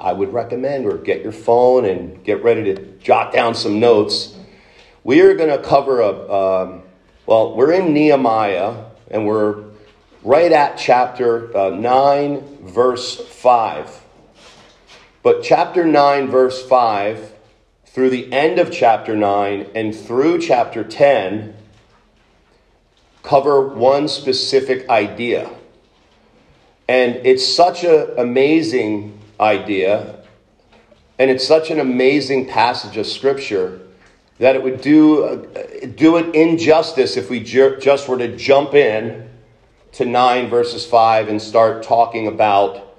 I would recommend, or get your phone and get ready to jot down some notes. We are going to cover a, um, well, we're in Nehemiah, and we're right at chapter uh, 9, verse 5. But chapter 9, verse 5, through the end of chapter 9 and through chapter 10, cover one specific idea. And it's such an amazing idea, and it's such an amazing passage of Scripture that it would do, do it injustice if we ju- just were to jump in to 9 verses 5 and start talking about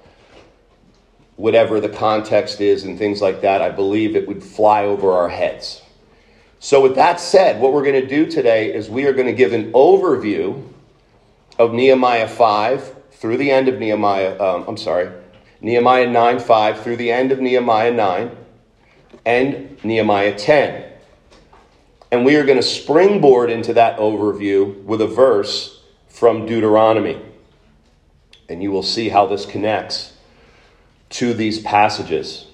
whatever the context is and things like that. I believe it would fly over our heads. So, with that said, what we're going to do today is we are going to give an overview of Nehemiah 5 through the end of Nehemiah, um, I'm sorry, Nehemiah 9 5 through the end of Nehemiah 9 and Nehemiah 10. And we are going to springboard into that overview with a verse from Deuteronomy. And you will see how this connects to these passages.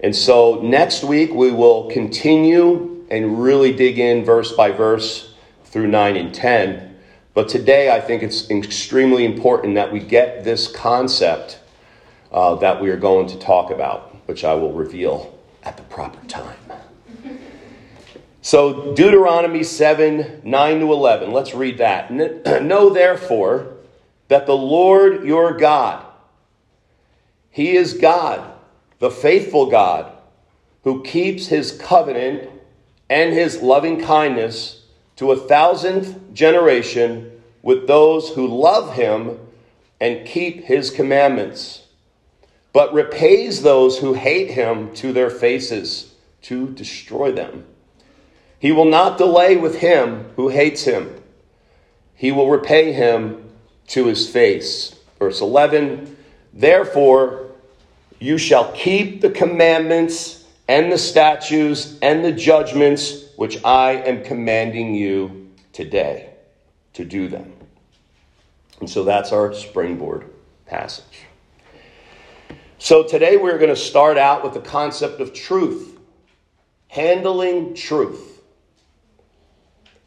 And so next week we will continue and really dig in verse by verse through 9 and 10. But today, I think it's extremely important that we get this concept uh, that we are going to talk about, which I will reveal at the proper time. So, Deuteronomy 7 9 to 11, let's read that. Know therefore that the Lord your God, He is God, the faithful God, who keeps His covenant and his loving kindness to a thousandth generation with those who love him and keep his commandments, but repays those who hate him to their faces to destroy them. He will not delay with him who hates him. He will repay him to his face. Verse 11 Therefore, you shall keep the commandments and the statutes and the judgments which I am commanding you today to do them. And so that's our springboard passage. So today we're going to start out with the concept of truth, handling truth.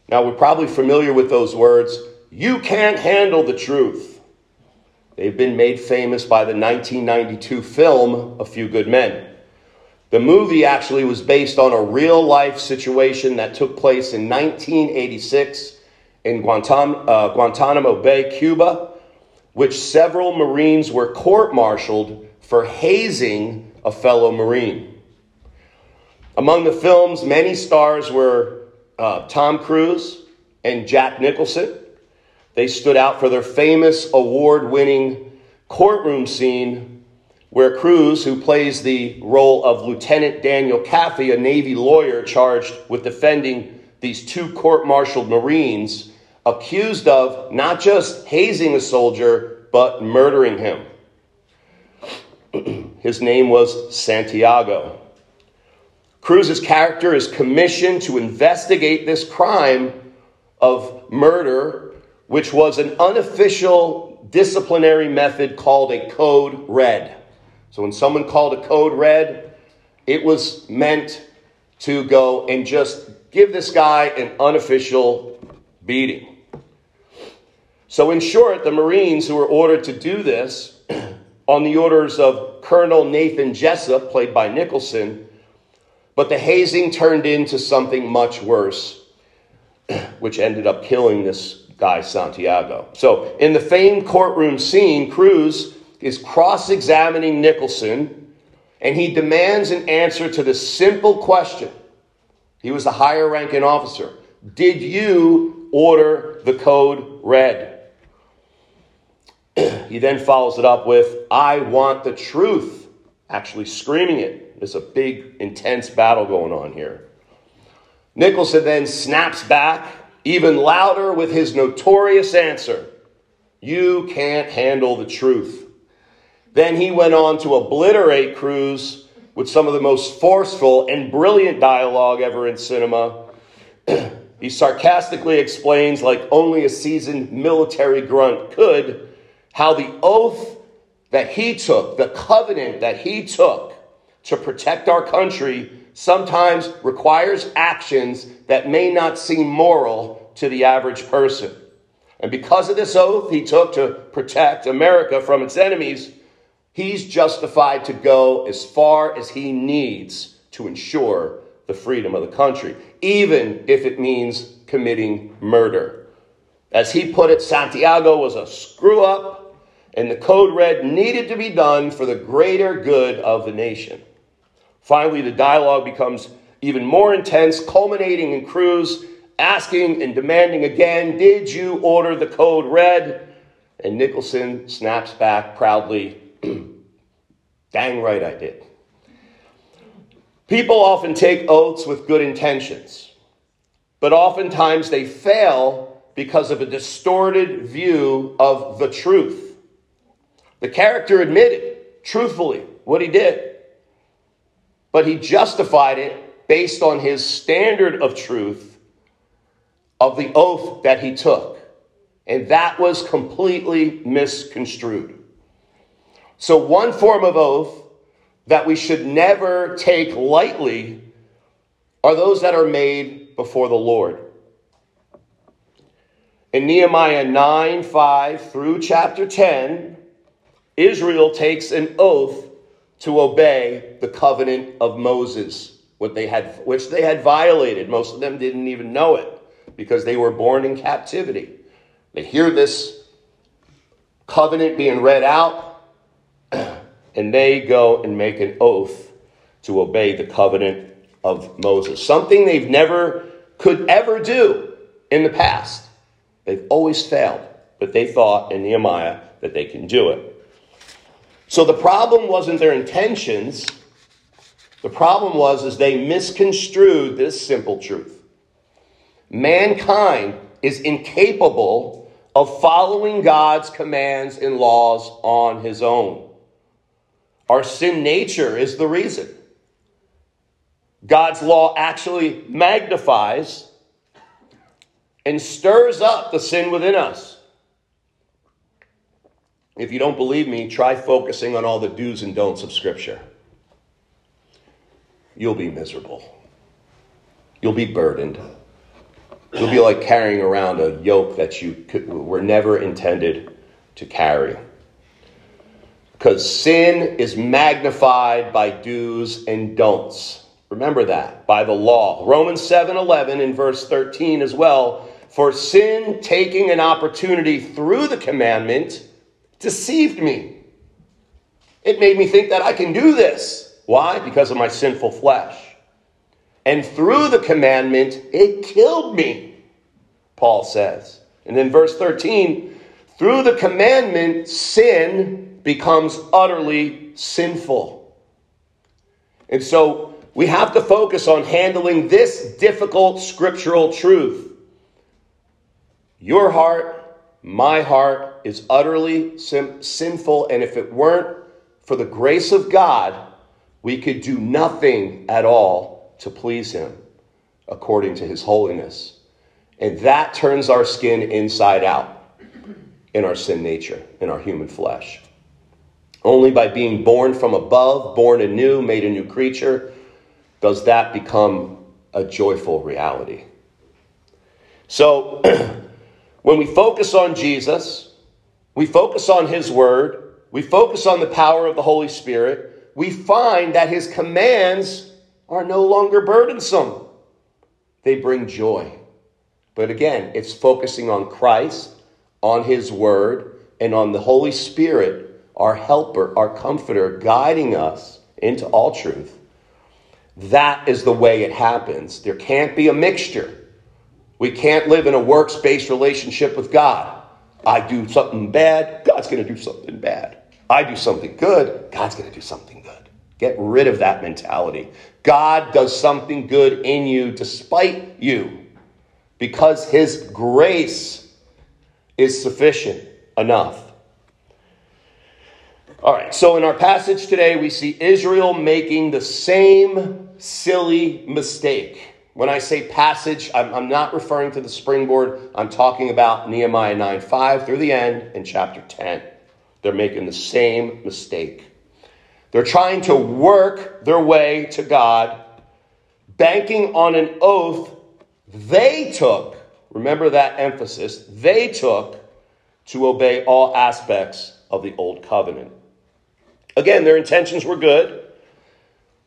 Now we're probably familiar with those words. You can't handle the truth. They've been made famous by the 1992 film A Few Good Men. The movie actually was based on a real life situation that took place in 1986 in Guantanamo, uh, Guantanamo Bay, Cuba, which several Marines were court martialed for hazing a fellow Marine. Among the film's many stars were uh, Tom Cruise and Jack Nicholson. They stood out for their famous award winning courtroom scene where Cruise, who plays the role of Lieutenant Daniel Kaffee, a Navy lawyer charged with defending these two court martialed Marines, accused of not just hazing a soldier, but murdering him. His name was Santiago. Cruise's character is commissioned to investigate this crime of murder, which was an unofficial disciplinary method called a code red. So when someone called a code red, it was meant to go and just give this guy an unofficial beating. So, in short, the Marines who were ordered to do this on the orders of Colonel Nathan Jessup, played by Nicholson, but the hazing turned into something much worse, which ended up killing this guy, Santiago. So, in the famed courtroom scene, Cruise is cross examining Nicholson, and he demands an answer to the simple question. He was the higher ranking officer. Did you order the code red? He then follows it up with, I want the truth, actually screaming it. There's a big, intense battle going on here. Nicholson then snaps back even louder with his notorious answer You can't handle the truth. Then he went on to obliterate Cruise with some of the most forceful and brilliant dialogue ever in cinema. he sarcastically explains, like only a seasoned military grunt could, how the oath that he took, the covenant that he took to protect our country, sometimes requires actions that may not seem moral to the average person. And because of this oath he took to protect America from its enemies, he's justified to go as far as he needs to ensure the freedom of the country, even if it means committing murder. As he put it, Santiago was a screw up, and the code red needed to be done for the greater good of the nation. Finally, the dialogue becomes even more intense, culminating in Cruise asking and demanding again, Did you order the code red? And Nicholson snaps back proudly, Dang right I did. People often take oaths with good intentions, but oftentimes they fail because of a distorted view of the truth. The character admitted, truthfully, what he did, but he justified it based on his standard of truth of the oath that he took. And that was completely misconstrued. So, one form of oath that we should never take lightly are those that are made before the Lord. In Nehemiah 9 5 through chapter 10, Israel takes an oath to obey the covenant of Moses, what they had, which they had violated. Most of them didn't even know it because they were born in captivity. They hear this covenant being read out, and they go and make an oath to obey the covenant of Moses. Something they've never could ever do in the past. They've always failed, but they thought in Nehemiah that they can do it. So the problem wasn't their intentions. The problem was is they misconstrued this simple truth. Mankind is incapable of following God's commands and laws on his own. Our sin nature is the reason. God's law actually magnifies and stirs up the sin within us. If you don't believe me, try focusing on all the do's and don'ts of Scripture. You'll be miserable. You'll be burdened. You'll be like carrying around a yoke that you could, were never intended to carry because sin is magnified by do's and don'ts. Remember that by the law. Romans 7 11 in verse 13 as well. For sin taking an opportunity through the commandment deceived me. It made me think that I can do this. Why? Because of my sinful flesh. And through the commandment, it killed me, Paul says. And in verse 13, through the commandment, sin becomes utterly sinful. And so we have to focus on handling this difficult scriptural truth. Your heart, my heart, is utterly sinful, and if it weren't for the grace of God, we could do nothing at all to please Him according to His holiness. And that turns our skin inside out in our sin nature, in our human flesh. Only by being born from above, born anew, made a new creature, does that become a joyful reality. So, when we focus on Jesus, we focus on His Word, we focus on the power of the Holy Spirit, we find that His commands are no longer burdensome. They bring joy. But again, it's focusing on Christ, on His Word, and on the Holy Spirit our helper, our comforter, guiding us into all truth. That is the way it happens. There can't be a mixture. We can't live in a works based relationship with God. I do something bad, God's going to do something bad. I do something good, God's going to do something good. Get rid of that mentality. God does something good in you despite you because his grace is sufficient enough. All right, so in our passage today, we see Israel making the same silly mistake. When I say passage, I'm, I'm, not referring to the springboard. I'm talking about Nehemiah 9 5 through the end in chapter 10. They're making the same mistake. They're trying to work their way to God, banking on an oath they took. Remember that emphasis. They took to obey all aspects of the old covenant. Again, their intentions were good,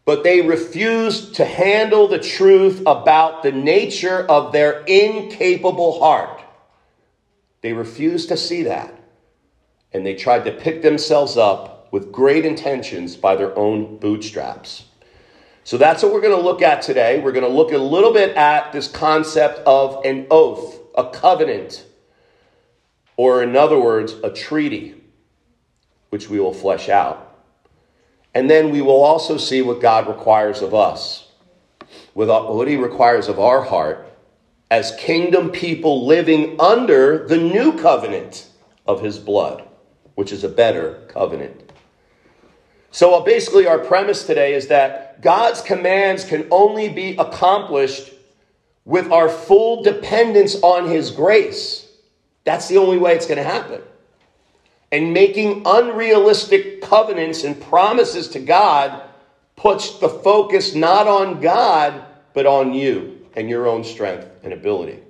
but they refused to handle the truth about the nature of their incapable heart. They refused to see that, and they tried to pick themselves up with great intentions by their own bootstraps. So that's what we're going to look at today. We're going to look a little bit at this concept of an oath, a covenant, or in other words, a treaty, which we will flesh out. And then we will also see what God requires of us, what He requires of our heart as kingdom people living under the new covenant of His blood, which is a better covenant. So uh, basically, our premise today is that God's commands can only be accomplished with our full dependence on His grace. That's the only way it's going to happen and making unrealistic covenants and promises to God puts the focus not on God, but on you and your own strength and ability.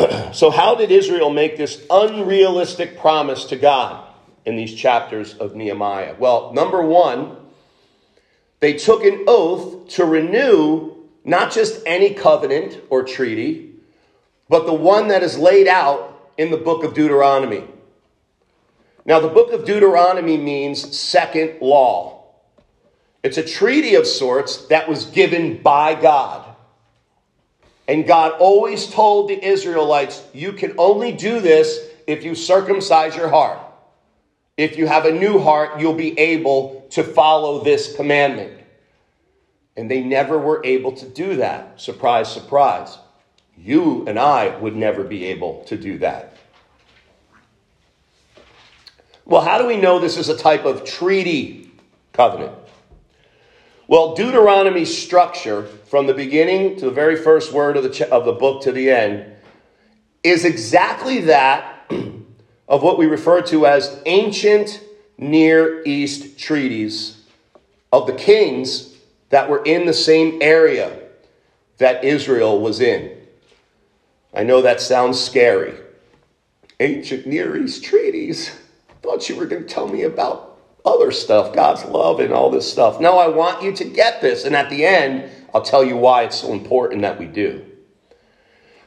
so, how did Israel make this unrealistic promise to God in these chapters of Nehemiah? Well, number one, they took an oath to renew not just any covenant or treaty, but the one that is laid out in the book of Deuteronomy. Now, the book of Deuteronomy means second law. It's a treaty of sorts that was given by God. And God always told the Israelites, you can only do this if you circumcise your heart. If you have a new heart, you'll be able to follow this commandment. And they never were able to do that. Surprise, surprise. You and I would never be able to do that. Well, how do we know this is a type of treaty covenant? Well, Deuteronomy's structure, from the beginning to the very first word of the, of the book to the end, is exactly that of what we refer to as ancient Near East treaties of the kings that were in the same area that Israel was in. I know that sounds scary. Ancient Near East treaties thought you were going to tell me about other stuff, God's love and all this stuff. No, I want you to get this. And at the end, I'll tell you why it's so important that we do.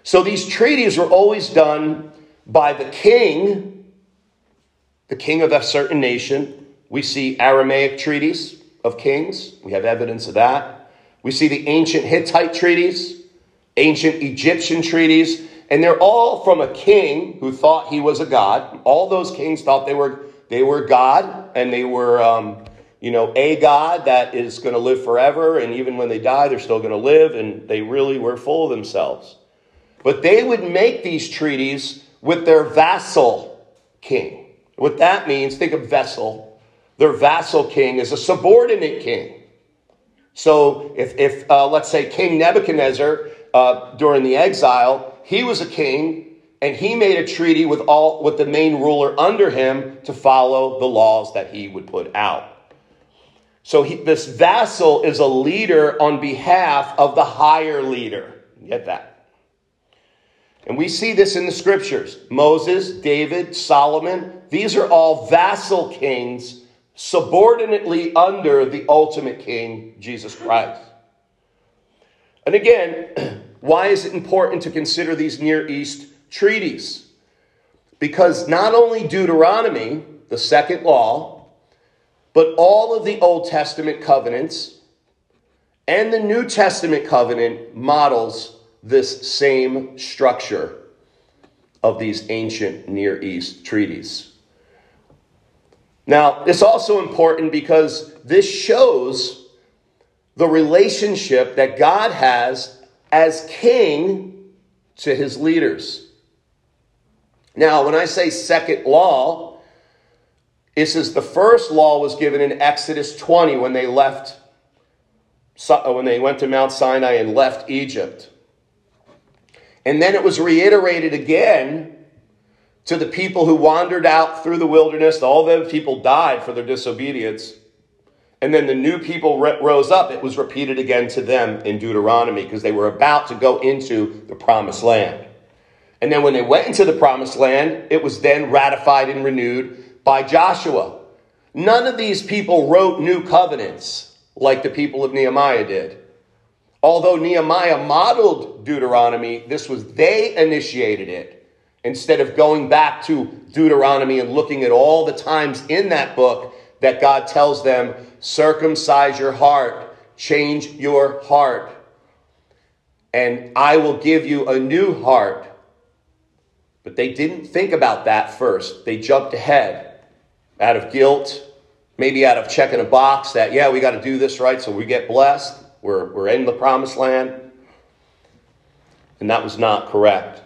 So these treaties were always done by the king, the king of a certain nation. We see Aramaic treaties of kings. We have evidence of that. We see the ancient Hittite treaties, ancient Egyptian treaties, and they're all from a king who thought he was a god. All those kings thought they were they were God, and they were um, you know a God that is going to live forever, and even when they die, they're still going to live. And they really were full of themselves. But they would make these treaties with their vassal king. What that means, think of vessel. Their vassal king is a subordinate king. So if, if uh, let's say King Nebuchadnezzar uh, during the exile, he was a king and he made a treaty with all with the main ruler under him to follow the laws that he would put out. So he, this vassal is a leader on behalf of the higher leader. Get that? And we see this in the scriptures. Moses, David, Solomon, these are all vassal kings subordinately under the ultimate king, Jesus Christ. And again, Why is it important to consider these Near East treaties? Because not only Deuteronomy, the second law, but all of the Old Testament covenants and the New Testament covenant models this same structure of these ancient Near East treaties. Now, it's also important because this shows the relationship that God has as king to his leaders. Now, when I say second law, it says the first law was given in Exodus 20 when they left, uh, when they went to Mount Sinai and left Egypt. And then it was reiterated again to the people who wandered out through the wilderness. All the people died for their disobedience. And then the new people rose up. It was repeated again to them in Deuteronomy because they were about to go into the promised land. And then when they went into the promised land, it was then ratified and renewed by Joshua. None of these people wrote new covenants like the people of Nehemiah did. Although Nehemiah modeled Deuteronomy, this was they initiated it instead of going back to Deuteronomy and looking at all the times in that book that God tells them, circumcise your heart, change your heart, and I will give you a new heart. But they didn't think about that first. They jumped ahead out of guilt, maybe out of checking a box that, yeah, we got to do this right so we get blessed. We're, we're in the promised land. And that was not correct.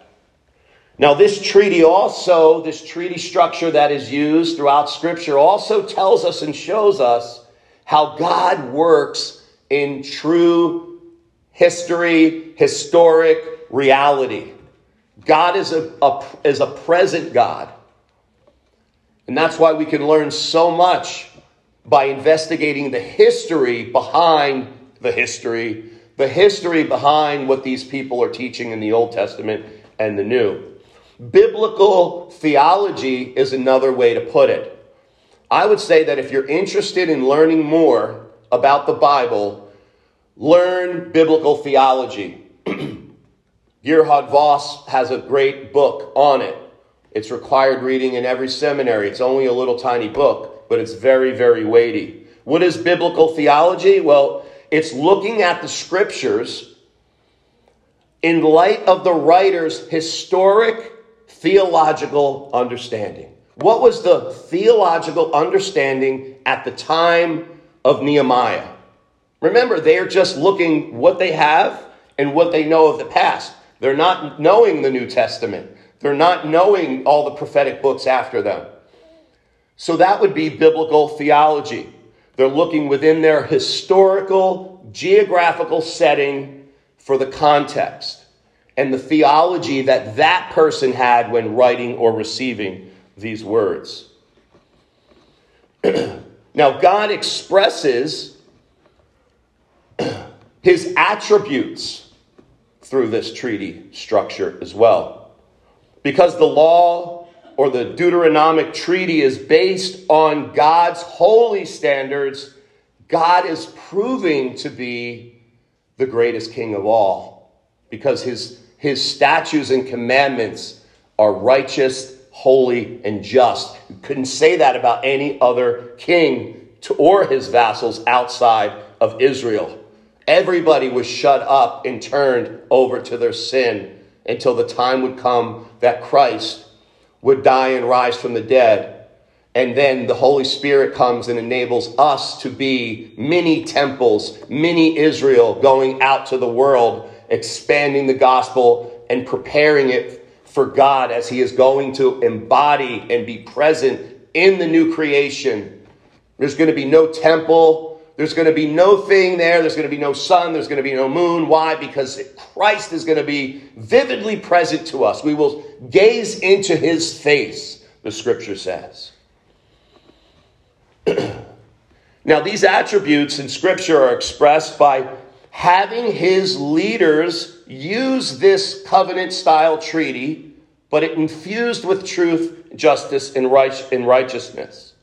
Now, this treaty also, this treaty structure that is used throughout Scripture, also tells us and shows us how God works in true history, historic reality. God is a, a, is a present God. And that's why we can learn so much by investigating the history behind the history, the history behind what these people are teaching in the Old Testament and the New. Biblical theology is another way to put it. I would say that if you're interested in learning more about the Bible, learn biblical theology. Gerhard Vos has a great book on it. It's required reading in every seminary. It's only a little tiny book, but it's very, very weighty. What is biblical theology? Well, it's looking at the scriptures in light of the writer's historic theological understanding. What was the theological understanding at the time of Nehemiah? Remember, they are just looking what they have and what they know of the past. They're not knowing the New Testament. They're not knowing all the prophetic books after them. So that would be biblical theology. They're looking within their historical, geographical setting for the context and the theology that that person had when writing or receiving these words. now, God expresses his attributes through this treaty structure as well. Because the law or the Deuteronomic treaty is based on God's holy standards, God is proving to be the greatest king of all because his his statutes and commandments are righteous, holy, and just. You couldn't say that about any other king or his vassals outside of Israel. Everybody was shut up and turned over to their sin until the time would come that Christ would die and rise from the dead. And then the Holy Spirit comes and enables us to be mini temples, mini Israel going out to the world expanding the gospel and preparing it for God as He is going to embody and be present in the new creation. There's going to be no temple. There's going to be no thing there. There's going to be no sun. There's going to be no moon. Why? Because Christ is going to be vividly present to us. We will gaze into his face, the scripture says. now, these attributes in scripture are expressed by having his leaders use this covenant style treaty, but it infused with truth, justice, and righteousness.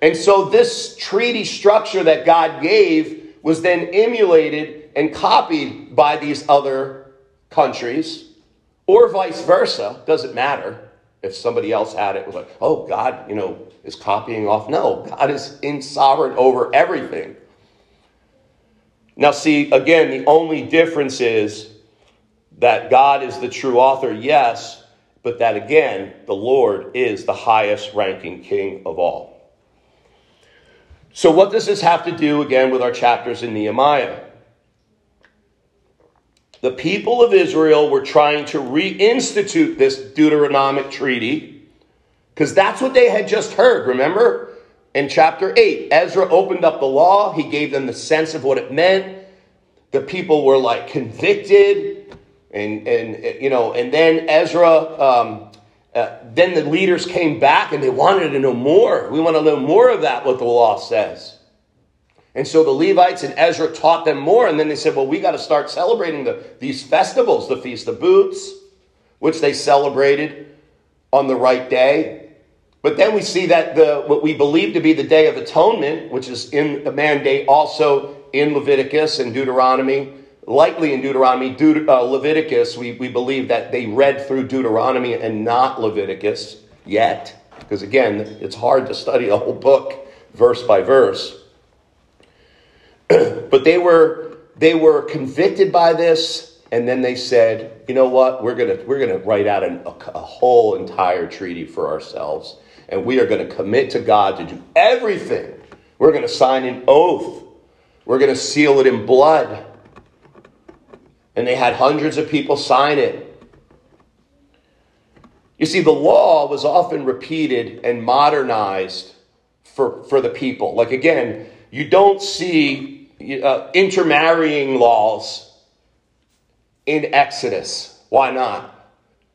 And so, this treaty structure that God gave was then emulated and copied by these other countries, or vice versa. Doesn't matter if somebody else had it. Was like, oh, God, you know, is copying off. No, God is in sovereign over everything. Now, see, again, the only difference is that God is the true author, yes, but that again, the Lord is the highest ranking king of all. So, what does this have to do again with our chapters in Nehemiah? The people of Israel were trying to reinstitute this Deuteronomic treaty because that's what they had just heard, remember? in chapter 8. Ezra opened up the law, he gave them the sense of what it meant. The people were like convicted, and, and you know, and then Ezra um, uh, then the leaders came back and they wanted to know more. We want to know more of that, what the law says. And so the Levites and Ezra taught them more. And then they said, well, we got to start celebrating the, these festivals, the Feast of Booths, which they celebrated on the right day. But then we see that the what we believe to be the Day of Atonement, which is in the mandate also in Leviticus and Deuteronomy, likely in Deuteronomy, Deut- uh, Leviticus, we, we believe that they read through Deuteronomy and not Leviticus yet. Because again, it's hard to study a whole book verse by verse. but they were they were convicted by this, and then they said, you know what, we're gonna we're gonna write out an, a, a whole entire treaty for ourselves, and we are going to commit to God to do everything. We're going to sign an oath. We're going to seal it in blood. And they had hundreds of people sign it. You see, the law was often repeated and modernized for, for the people. Like, again, you don't see uh, intermarrying laws in Exodus. Why not?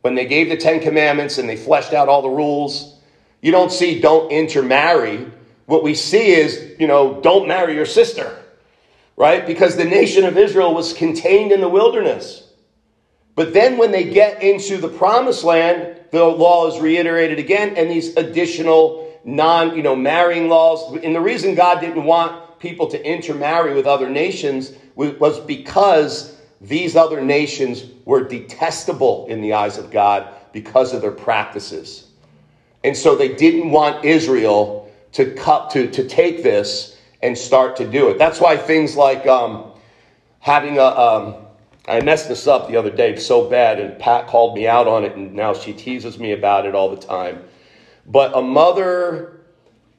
When they gave the Ten Commandments and they fleshed out all the rules, you don't see don't intermarry. What we see is, you know, don't marry your sister, right? Because the nation of Israel was contained in the wilderness. But then when they get into the promised land, the law is reiterated again, and these additional non, you know, marrying laws. And the reason God didn't want people to intermarry with other nations was because these other nations were detestable in the eyes of God because of their practices. And so they didn't want Israel to cut to, to take this and start to do it. That's why things like um, having a um, I messed this up the other day so bad, and Pat called me out on it, and now she teases me about it all the time. But a mother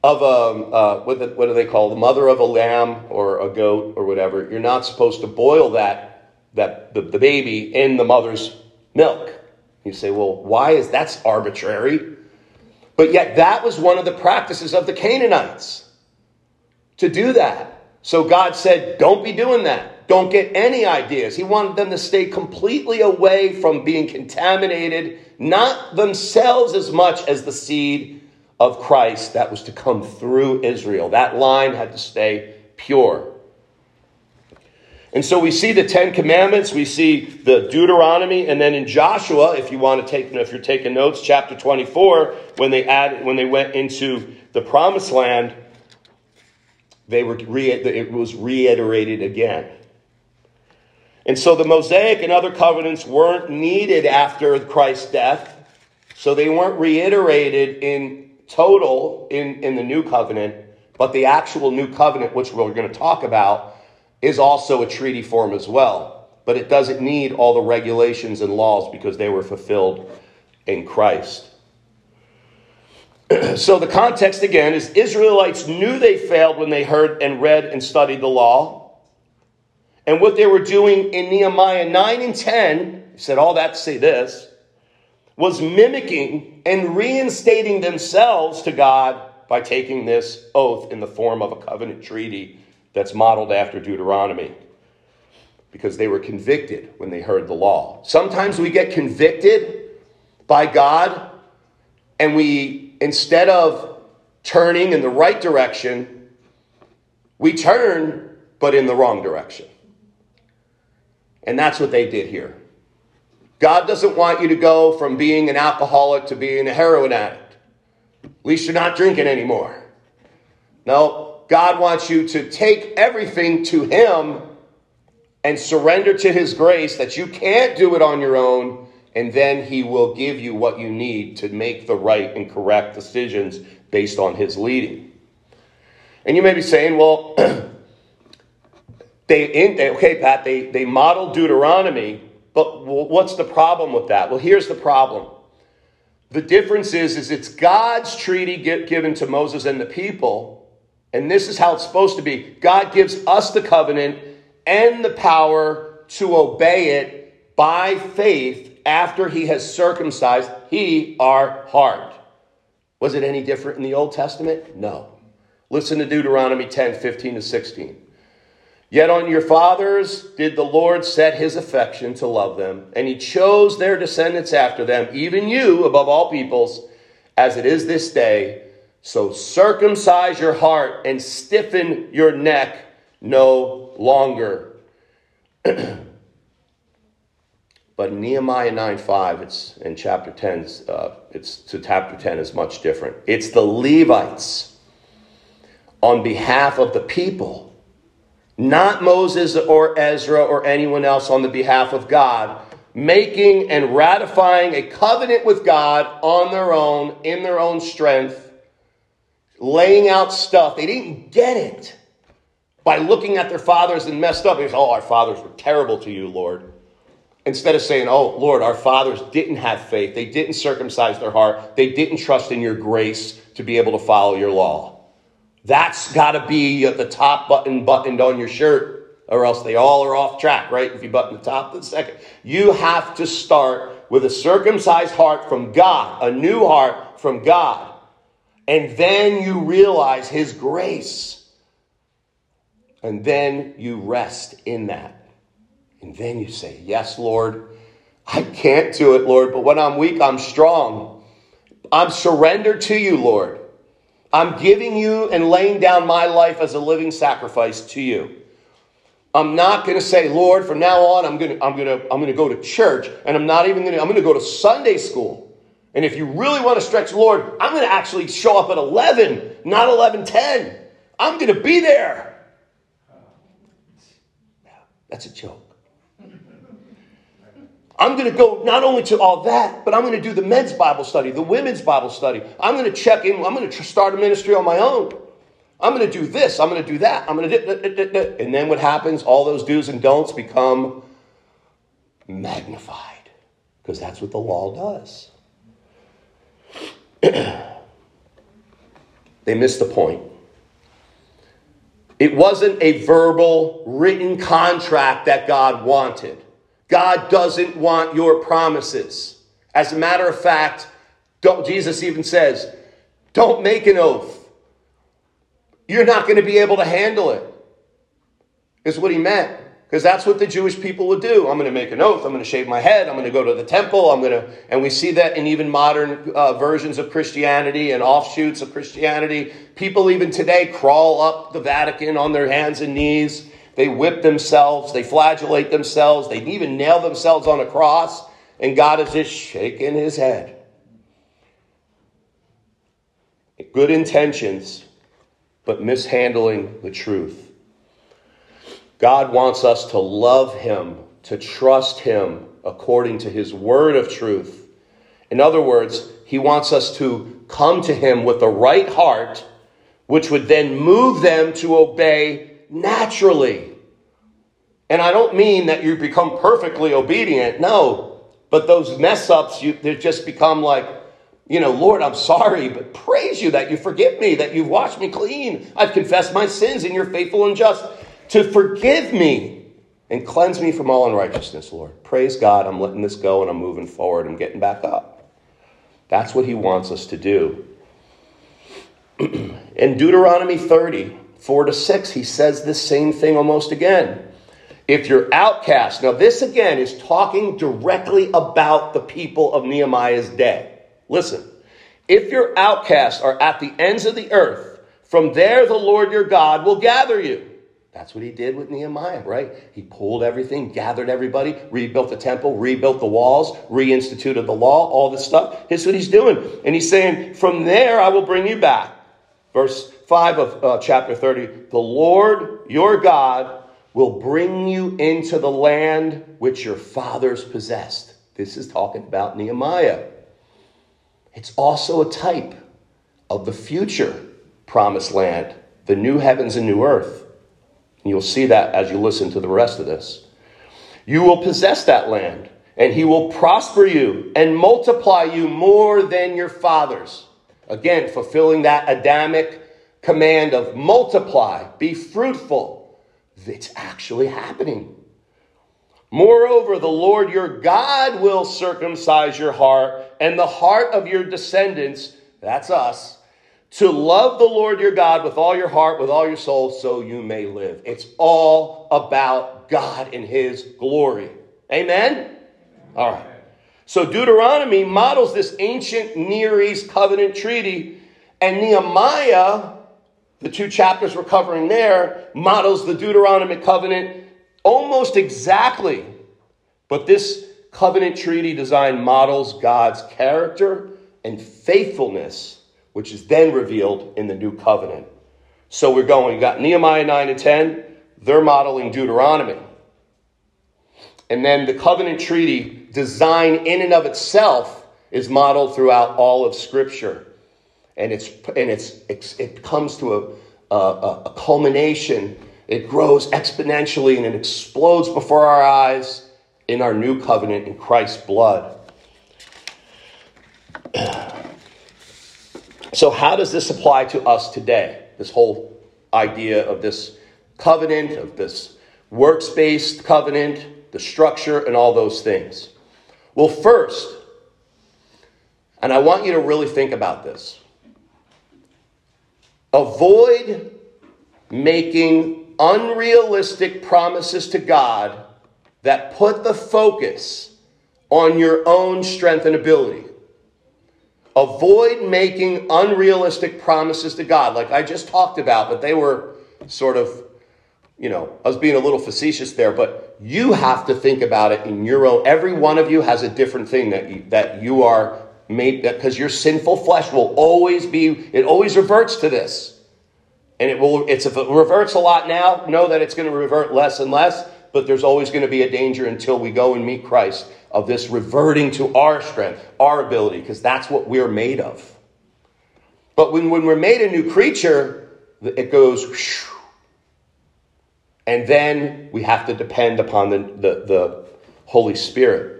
of a, uh, what, the, what do they call the mother of a lamb or a goat or whatever, you're not supposed to boil that, that the, the baby in the mother's milk. You say, well, why is that's arbitrary? But yet that was one of the practices of the Canaanites to do that. So God said, don't be doing that. Don't get any ideas. He wanted them to stay completely away from being contaminated, not themselves as much as the seed of Christ that was to come through Israel. That line had to stay pure. And so we see the Ten Commandments, we see the Deuteronomy, and then in Joshua, if you want to take, if you're taking notes, chapter 24, when they added, when they went into the Promised Land, they were re- it was reiterated again. And so the Mosaic and other covenants weren't needed after Christ's death. So they weren't reiterated in total in, in the new covenant, but the actual new covenant, which we're going to talk about, is also a treaty form as well. But it doesn't need all the regulations and laws because they were fulfilled in Christ. so the context again is Israelites knew they failed when they heard and read and studied the law. And what they were doing in Nehemiah 9 and 10, said all that to say this, was mimicking and reinstating themselves to God by taking this oath in the form of a covenant treaty that's modeled after Deuteronomy. Because they were convicted when they heard the law. Sometimes we get convicted by God and we, instead of turning in the right direction, we turn but in the wrong direction. And that's what they did here. God doesn't want you to go from being an alcoholic to being a heroin addict. At least you're not drinking anymore. No, God wants you to take everything to Him and surrender to His grace that you can't do it on your own, and then He will give you what you need to make the right and correct decisions based on His leading. And you may be saying, well, They, in, okay, Pat, they, they modeled Deuteronomy, but what's the problem with that? Well, here's the problem. The difference is, is it's God's treaty given to Moses and the people, and this is how it's supposed to be. God gives us the covenant and the power to obey it by faith after he has circumcised he our heart. Was it any different in the Old Testament? No. Listen to Deuteronomy 10, 15 to 16. Yet on your fathers did the Lord set his affection to love them, and he chose their descendants after them, even you above all peoples, as it is this day. So circumcise your heart and stiffen your neck no longer. but in Nehemiah 9 5, it's in chapter 10, uh, it's to chapter 10 is much different. It's the Levites on behalf of the people not Moses or Ezra or anyone else on the behalf of God, making and ratifying a covenant with God on their own, in their own strength, laying out stuff. They didn't get it by looking at their fathers and messed up. Said, Oh, our fathers were terrible to you, Lord. Instead of saying, Oh, Lord, our fathers didn't have faith, they didn't circumcise their heart, they didn't trust in your grace to be able to follow your law. That's got to be the top button buttoned on your shirt, or else they all are off track, right? If you button the top, the second. You have to start with a circumcised heart from God, a new heart from God. And then you realize His grace. And then you rest in that. And then you say, Yes, Lord, I can't do it, Lord, but when I'm weak, I'm strong. I'm surrendered to you, Lord. I'm giving you and laying down my life as a living sacrifice to you. I'm not going to say, Lord, from now on, I'm going to, I'm going to, I'm going to go to church, and I'm not even going to, I'm going to go to Sunday school. And if you really want to stretch Lord, I'm going to actually show up at 11, not 11:10. I'm going to be there. That's a joke. I'm going to go not only to all that, but I'm going to do the men's Bible study, the women's Bible study. I'm going to check in. I'm going to start a ministry on my own. I'm going to do this. I'm going to do that. I'm going to do, and then what happens? All those do's and don'ts become magnified because that's what the law does. they missed the point. It wasn't a verbal, written contract that God wanted. God doesn't want your promises. As a matter of fact, Jesus even says, don't make an oath. You're not going to be able to handle it, is what he meant. Because that's what the Jewish people would do. I'm going to make an oath. I'm going to shave my head. I'm going to go to the temple. I'm going to, and we see that in even modern uh, versions of Christianity and offshoots of Christianity. People even today crawl up the Vatican on their hands and knees they whip themselves, they flagellate themselves, they even nail themselves on a cross, and God is just shaking his head. Good intentions, but mishandling the truth. God wants us to love him, to trust him according to his word of truth. In other words, he wants us to come to him with the right heart, which would then move them to obey naturally. And I don't mean that you become perfectly obedient. No. But those mess ups, you, they just become like, you know, Lord, I'm sorry, but praise you that you forgive me, that you've washed me clean. I've confessed my sins, and you're faithful and just to forgive me and cleanse me from all unrighteousness, Lord. Praise God, I'm letting this go and I'm moving forward. I'm getting back up. That's what He wants us to do. In Deuteronomy 30, 4 to 6, he says this same thing almost again. If you're outcast, now this again is talking directly about the people of Nehemiah's day. Listen, if your outcasts are at the ends of the earth, from there the Lord your God will gather you. That's what he did with Nehemiah, right? He pulled everything, gathered everybody, rebuilt the temple, rebuilt the walls, reinstituted the law, all this stuff. Here's what he's doing. And he's saying, From there I will bring you back verse 5 of uh, chapter 30 the Lord your God will bring you into the land which your fathers possessed. This is talking about Nehemiah. It's also a type of the future promised land, the new heavens and new earth. And you'll see that as you listen to the rest of this. You will possess that land, and he will prosper you and multiply you more than your fathers. Again, fulfilling that Adamic command of multiply, be fruitful. It's actually happening. Moreover, the Lord your God will circumcise your heart and the heart of your descendants, that's us, to love the Lord your God with all your heart, with all your soul, so you may live. It's all about God and His glory. Amen? All right. So Deuteronomy models this ancient Near East covenant treaty, and Nehemiah, the two chapters we're covering there, models the Deuteronomic covenant almost exactly. But this covenant treaty design models God's character and faithfulness, which is then revealed in the new covenant. So we're going, you got Nehemiah 9 and 10, they're modeling Deuteronomy. And then the covenant treaty design in and of itself is modeled throughout all of Scripture. And, it's, and it's, it comes to a, a, a culmination. It grows exponentially and it explodes before our eyes in our new covenant in Christ's blood. So, how does this apply to us today? This whole idea of this covenant, of this works based covenant, the structure, and all those things. Well, first, and I want you to really think about this avoid making unrealistic promises to God that put the focus on your own strength and ability. Avoid making unrealistic promises to God, like I just talked about, but they were sort of, you know, I was being a little facetious there, but you have to think about it in your own. Every one of you has a different thing that you, that you are because your sinful flesh will always be, it always reverts to this. And it will, it's, if it reverts a lot now, know that it's going to revert less and less, but there's always going to be a danger until we go and meet Christ of this reverting to our strength, our ability, because that's what we're made of. But when, when we're made a new creature, it goes, and then we have to depend upon the, the, the Holy Spirit.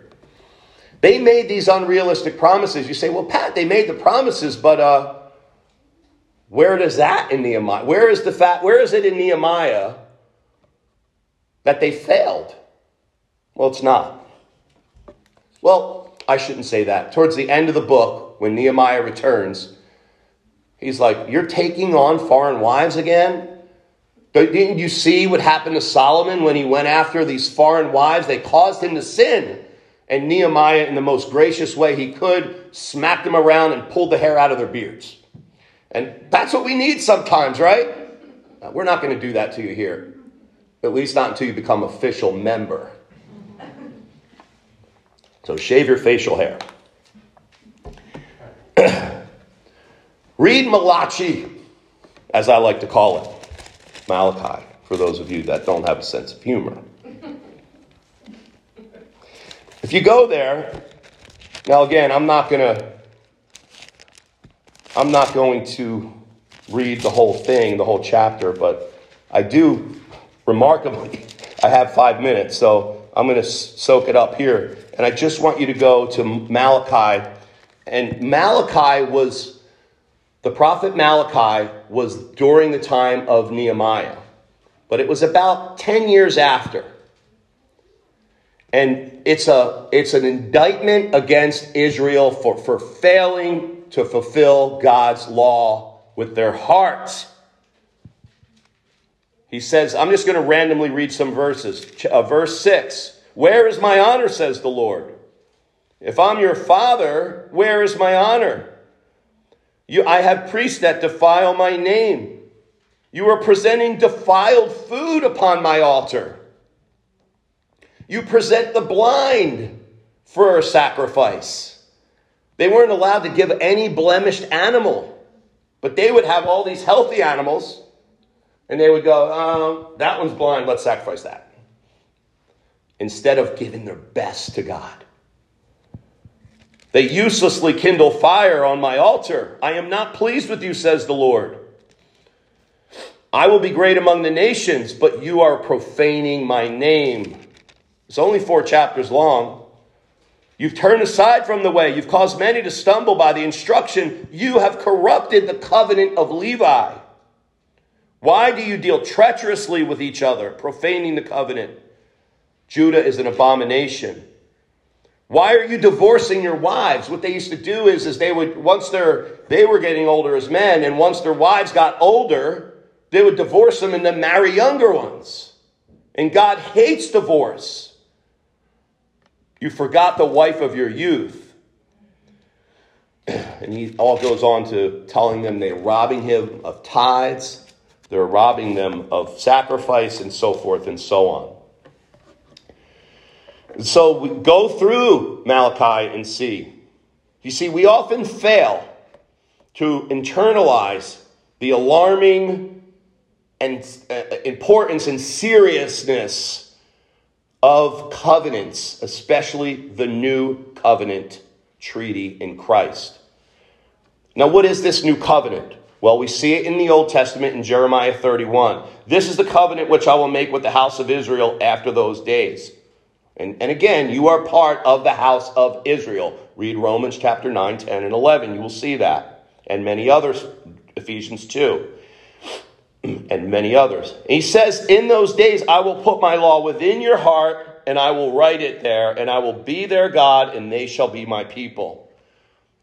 They made these unrealistic promises. You say, well, Pat, they made the promises, but uh, where does that in Nehemiah? Where is the fact? Where is it in Nehemiah that they failed? Well, it's not. Well, I shouldn't say that. Towards the end of the book, when Nehemiah returns, he's like, You're taking on foreign wives again? Didn't you see what happened to Solomon when he went after these foreign wives? They caused him to sin. And Nehemiah, in the most gracious way he could, smacked them around and pulled the hair out of their beards. And that's what we need sometimes, right? We're not going to do that to you here, at least not until you become official member. So shave your facial hair. Read Malachi, as I like to call it, Malachi, for those of you that don't have a sense of humor. If you go there, now again, I'm not going to I'm not going to read the whole thing, the whole chapter, but I do remarkably I have 5 minutes, so I'm going to soak it up here. And I just want you to go to Malachi. And Malachi was, the prophet Malachi was during the time of Nehemiah, but it was about 10 years after. And it's, a, it's an indictment against Israel for, for failing to fulfill God's law with their hearts. He says, I'm just going to randomly read some verses. Uh, verse 6 Where is my honor, says the Lord? If I'm your father, where is my honor? You, I have priests that defile my name. You are presenting defiled food upon my altar. You present the blind for a sacrifice. They weren't allowed to give any blemished animal, but they would have all these healthy animals and they would go, um, that one's blind, let's sacrifice that. Instead of giving their best to God. They uselessly kindle fire on my altar. I am not pleased with you, says the Lord. I will be great among the nations, but you are profaning my name. It's only four chapters long. You've turned aside from the way. You've caused many to stumble by the instruction. You have corrupted the covenant of Levi. Why do you deal treacherously with each other, profaning the covenant? Judah is an abomination. Why are you divorcing your wives? What they used to do is, is they would once they're they were getting older as men, and once their wives got older, they would divorce them and then marry younger ones. And God hates divorce. You forgot the wife of your youth. And he all goes on to telling them they're robbing him of tithes, they're robbing them of sacrifice, and so forth and so on. And so we go through Malachi and see. You see, we often fail to internalize the alarming and uh, importance and seriousness of covenants, especially the new covenant treaty in Christ. Now, what is this new covenant? Well, we see it in the Old Testament in Jeremiah 31. This is the covenant which I will make with the house of Israel after those days. And, and again, you are part of the house of Israel. Read Romans chapter 9, 10, and 11. You will see that. And many others, Ephesians 2, and many others. And he says, In those days I will put my law within your heart, and I will write it there, and I will be their God, and they shall be my people.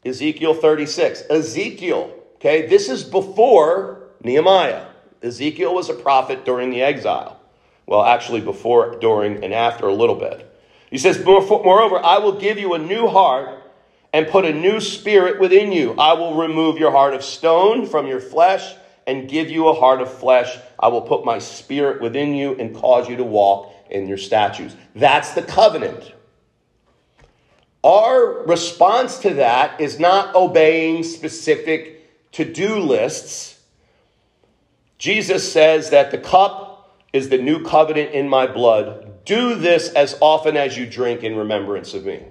Ezekiel 36. Ezekiel, okay, this is before Nehemiah. Ezekiel was a prophet during the exile. Well, actually, before, during, and after a little bit. He says, Moreover, I will give you a new heart and put a new spirit within you. I will remove your heart of stone from your flesh and give you a heart of flesh. I will put my spirit within you and cause you to walk in your statutes. That's the covenant. Our response to that is not obeying specific to do lists. Jesus says that the cup is the new covenant in my blood. Do this as often as you drink in remembrance of me.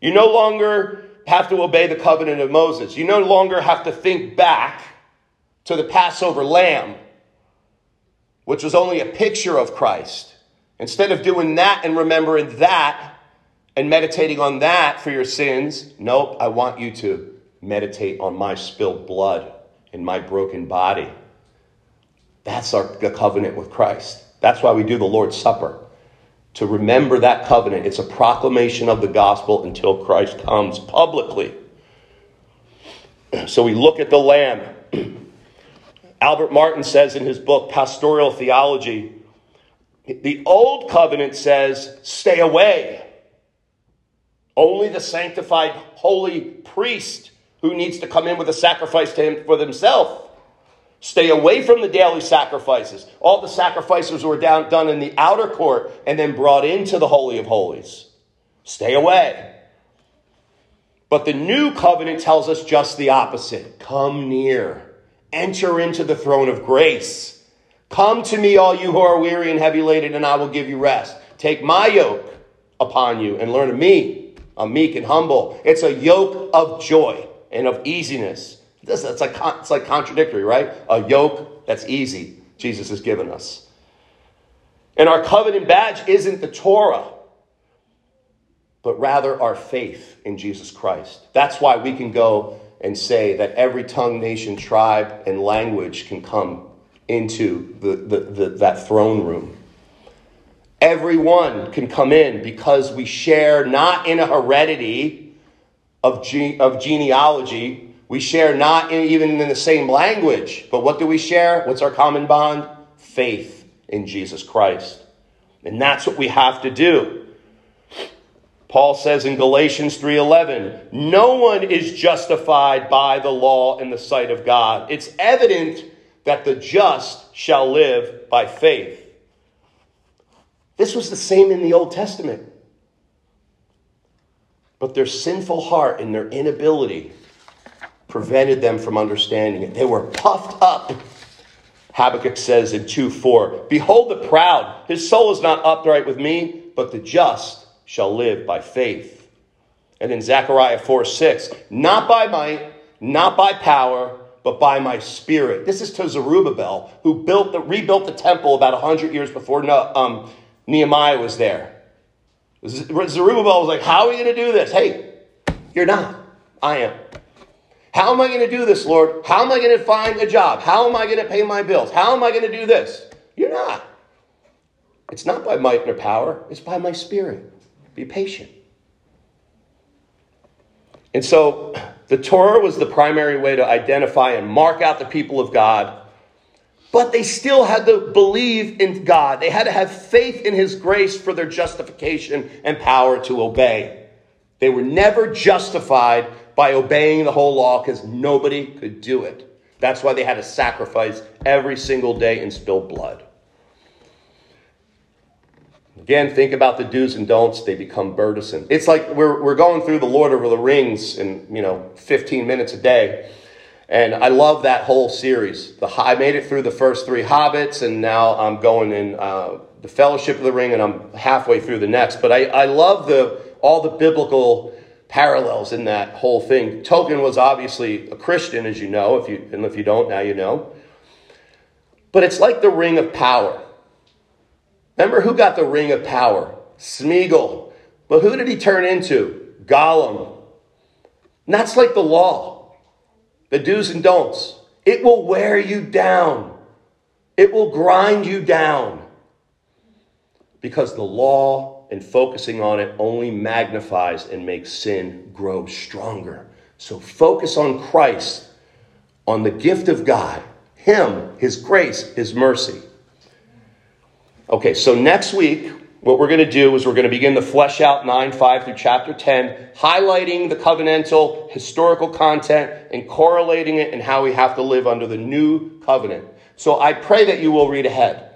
You no longer have to obey the covenant of Moses. You no longer have to think back to the Passover lamb, which was only a picture of Christ. Instead of doing that and remembering that and meditating on that for your sins, nope, I want you to meditate on my spilled blood and my broken body. That's our covenant with Christ. That's why we do the Lord's Supper. To remember that covenant. It's a proclamation of the gospel until Christ comes publicly. So we look at the Lamb. Albert Martin says in his book, Pastoral Theology, the old covenant says, stay away. Only the sanctified holy priest who needs to come in with a sacrifice to him for himself. Stay away from the daily sacrifices. All the sacrifices were down, done in the outer court and then brought into the Holy of Holies. Stay away. But the new covenant tells us just the opposite. Come near. Enter into the throne of grace. Come to me, all you who are weary and heavy laden, and I will give you rest. Take my yoke upon you and learn of me. I'm meek and humble. It's a yoke of joy and of easiness this, like, it's like contradictory, right? A yoke that's easy, Jesus has given us. And our covenant badge isn't the Torah, but rather our faith in Jesus Christ. That's why we can go and say that every tongue, nation, tribe, and language can come into the, the, the, that throne room. Everyone can come in because we share not in a heredity of, of genealogy, we share not in, even in the same language, but what do we share? What's our common bond? Faith in Jesus Christ. And that's what we have to do. Paul says in Galatians 3:11, "No one is justified by the law in the sight of God. It's evident that the just shall live by faith." This was the same in the Old Testament. But their sinful heart and their inability prevented them from understanding it. They were puffed up. Habakkuk says in 2 4, Behold the proud, his soul is not upright with me, but the just shall live by faith. And in Zechariah 4 6, not by might, not by power, but by my spirit. This is to Zerubbabel, who built the, rebuilt the temple about 100 years before um, Nehemiah was there. Zerubbabel was like, How are we going to do this? Hey, you're not. I am. How am I going to do this, Lord? How am I going to find a job? How am I going to pay my bills? How am I going to do this? You're not. It's not by might nor power, it's by my spirit. Be patient. And so the Torah was the primary way to identify and mark out the people of God. But they still had to believe in God. They had to have faith in His grace for their justification and power to obey. They were never justified by obeying the whole law because nobody could do it. That's why they had to sacrifice every single day and spill blood. Again, think about the do's and don'ts. They become burdensome. It's like we're, we're going through the Lord of the Rings in, you know, 15 minutes a day. And I love that whole series. The, I made it through the first three Hobbits, and now I'm going in uh, the Fellowship of the Ring, and I'm halfway through the next. But I, I love the, all the biblical parallels in that whole thing. Tolkien was obviously a Christian, as you know. If you, and if you don't, now you know. But it's like the Ring of Power. Remember who got the ring of power? Smeagol. But who did he turn into? Gollum. And that's like the law, the do's and don'ts. It will wear you down, it will grind you down. Because the law and focusing on it only magnifies and makes sin grow stronger. So focus on Christ, on the gift of God, Him, His grace, His mercy. Okay, so next week, what we're going to do is we're going to begin to flesh out 9 5 through chapter 10, highlighting the covenantal historical content and correlating it and how we have to live under the new covenant. So I pray that you will read ahead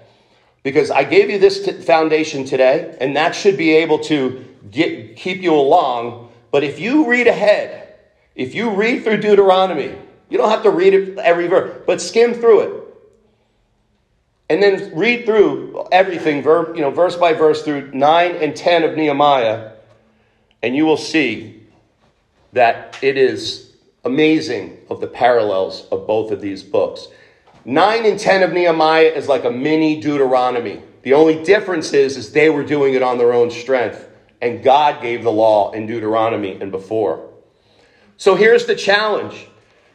because I gave you this t- foundation today, and that should be able to get, keep you along. But if you read ahead, if you read through Deuteronomy, you don't have to read it every verse, but skim through it and then read through everything, you know, verse by verse through 9 and 10 of Nehemiah, and you will see that it is amazing of the parallels of both of these books. 9 and 10 of Nehemiah is like a mini Deuteronomy. The only difference is, is they were doing it on their own strength, and God gave the law in Deuteronomy and before. So here's the challenge.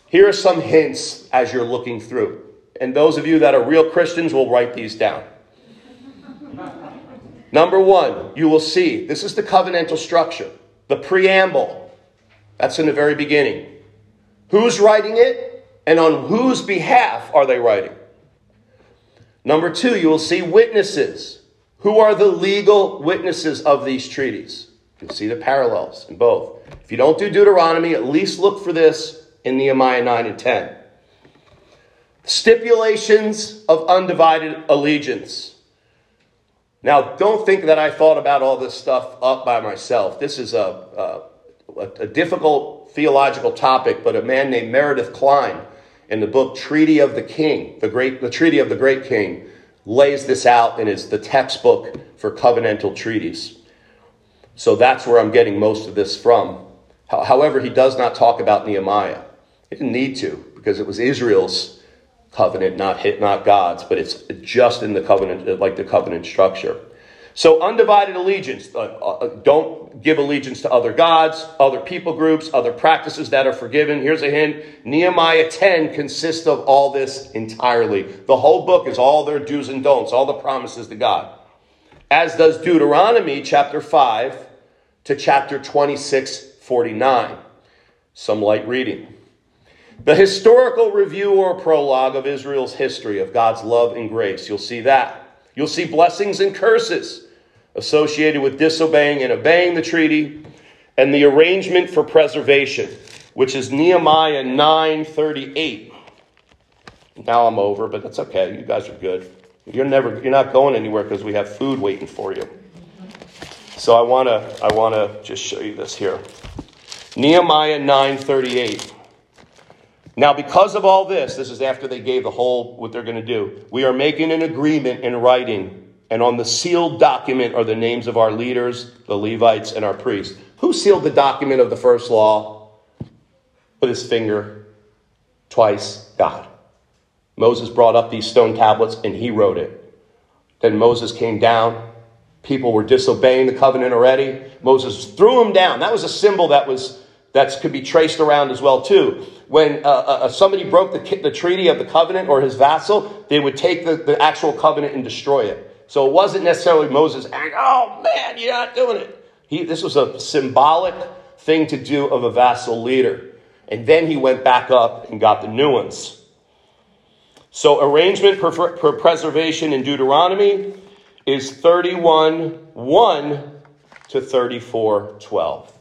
Here are some hints as you're looking through. And those of you that are real Christians will write these down. Number one, you will see this is the covenantal structure, the preamble. That's in the very beginning. Who's writing it and on whose behalf are they writing? Number two, you will see witnesses. Who are the legal witnesses of these treaties? You'll see the parallels in both. If you don't do Deuteronomy, at least look for this in Nehemiah 9 and 10. Stipulations of undivided allegiance. Now, don't think that I thought about all this stuff up by myself. This is a, a, a difficult theological topic, but a man named Meredith Kline in the book Treaty of the King, the, great, the Treaty of the Great King, lays this out and is the textbook for covenantal treaties. So that's where I'm getting most of this from. However, he does not talk about Nehemiah. He didn't need to because it was Israel's covenant, not hit, not God's, but it's just in the covenant, like the covenant structure. So undivided allegiance. Uh, uh, don't give allegiance to other gods, other people groups, other practices that are forgiven. Here's a hint. Nehemiah 10 consists of all this entirely. The whole book is all their do's and don'ts, all the promises to God. As does Deuteronomy chapter 5 to chapter 26, 49. Some light reading. The historical review or prologue of Israel's history of God's love and grace. You'll see that. You'll see blessings and curses associated with disobeying and obeying the treaty and the arrangement for preservation, which is Nehemiah 9:38. Now I'm over, but that's okay. You guys are good. You're never you're not going anywhere because we have food waiting for you. So I want to I want to just show you this here. Nehemiah 9:38. Now, because of all this, this is after they gave the whole what they're going to do. We are making an agreement in writing, and on the sealed document are the names of our leaders, the Levites, and our priests. Who sealed the document of the first law? Put his finger twice, God. Moses brought up these stone tablets and he wrote it. Then Moses came down. People were disobeying the covenant already. Moses threw them down. That was a symbol that was that could be traced around as well too when uh, uh, uh, somebody broke the, the treaty of the covenant or his vassal, they would take the, the actual covenant and destroy it. So it wasn't necessarily Moses, oh man, you're not doing it. He, this was a symbolic thing to do of a vassal leader. And then he went back up and got the new ones. So, arrangement for, for preservation in Deuteronomy is 31 1 to 34 12.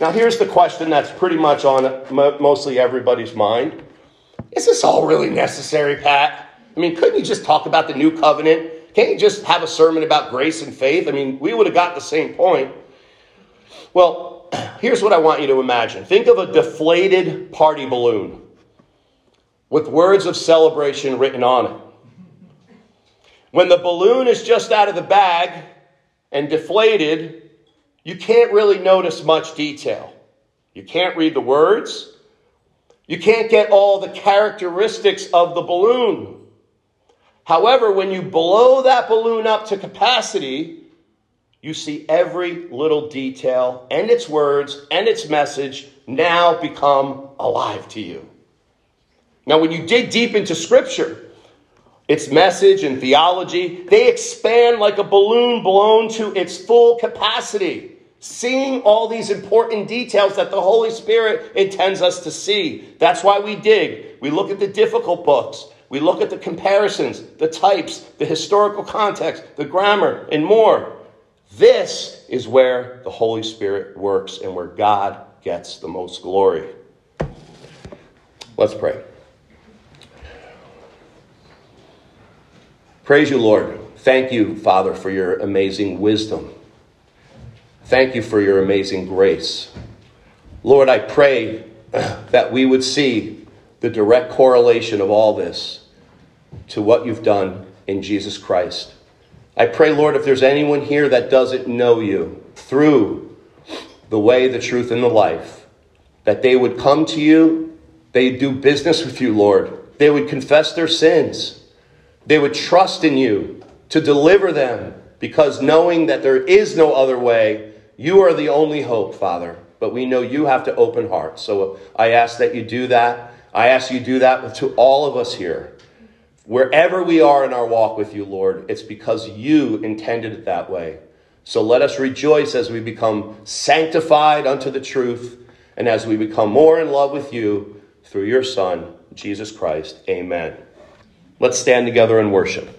Now, here's the question that's pretty much on mostly everybody's mind Is this all really necessary, Pat? I mean, couldn't you just talk about the new covenant? Can't you just have a sermon about grace and faith? I mean, we would have got the same point. Well, here's what I want you to imagine think of a deflated party balloon with words of celebration written on it. When the balloon is just out of the bag and deflated, you can't really notice much detail. You can't read the words. You can't get all the characteristics of the balloon. However, when you blow that balloon up to capacity, you see every little detail and its words and its message now become alive to you. Now, when you dig deep into Scripture, its message and theology, they expand like a balloon blown to its full capacity, seeing all these important details that the Holy Spirit intends us to see. That's why we dig. We look at the difficult books. We look at the comparisons, the types, the historical context, the grammar, and more. This is where the Holy Spirit works and where God gets the most glory. Let's pray. Praise you, Lord. Thank you, Father, for your amazing wisdom. Thank you for your amazing grace. Lord, I pray that we would see the direct correlation of all this to what you've done in Jesus Christ. I pray, Lord, if there's anyone here that doesn't know you through the way, the truth, and the life, that they would come to you, they'd do business with you, Lord. They would confess their sins. They would trust in you to deliver them because knowing that there is no other way, you are the only hope, Father. But we know you have to open hearts. So I ask that you do that. I ask you do that to all of us here. Wherever we are in our walk with you, Lord, it's because you intended it that way. So let us rejoice as we become sanctified unto the truth and as we become more in love with you through your Son, Jesus Christ. Amen. Let's stand together and worship.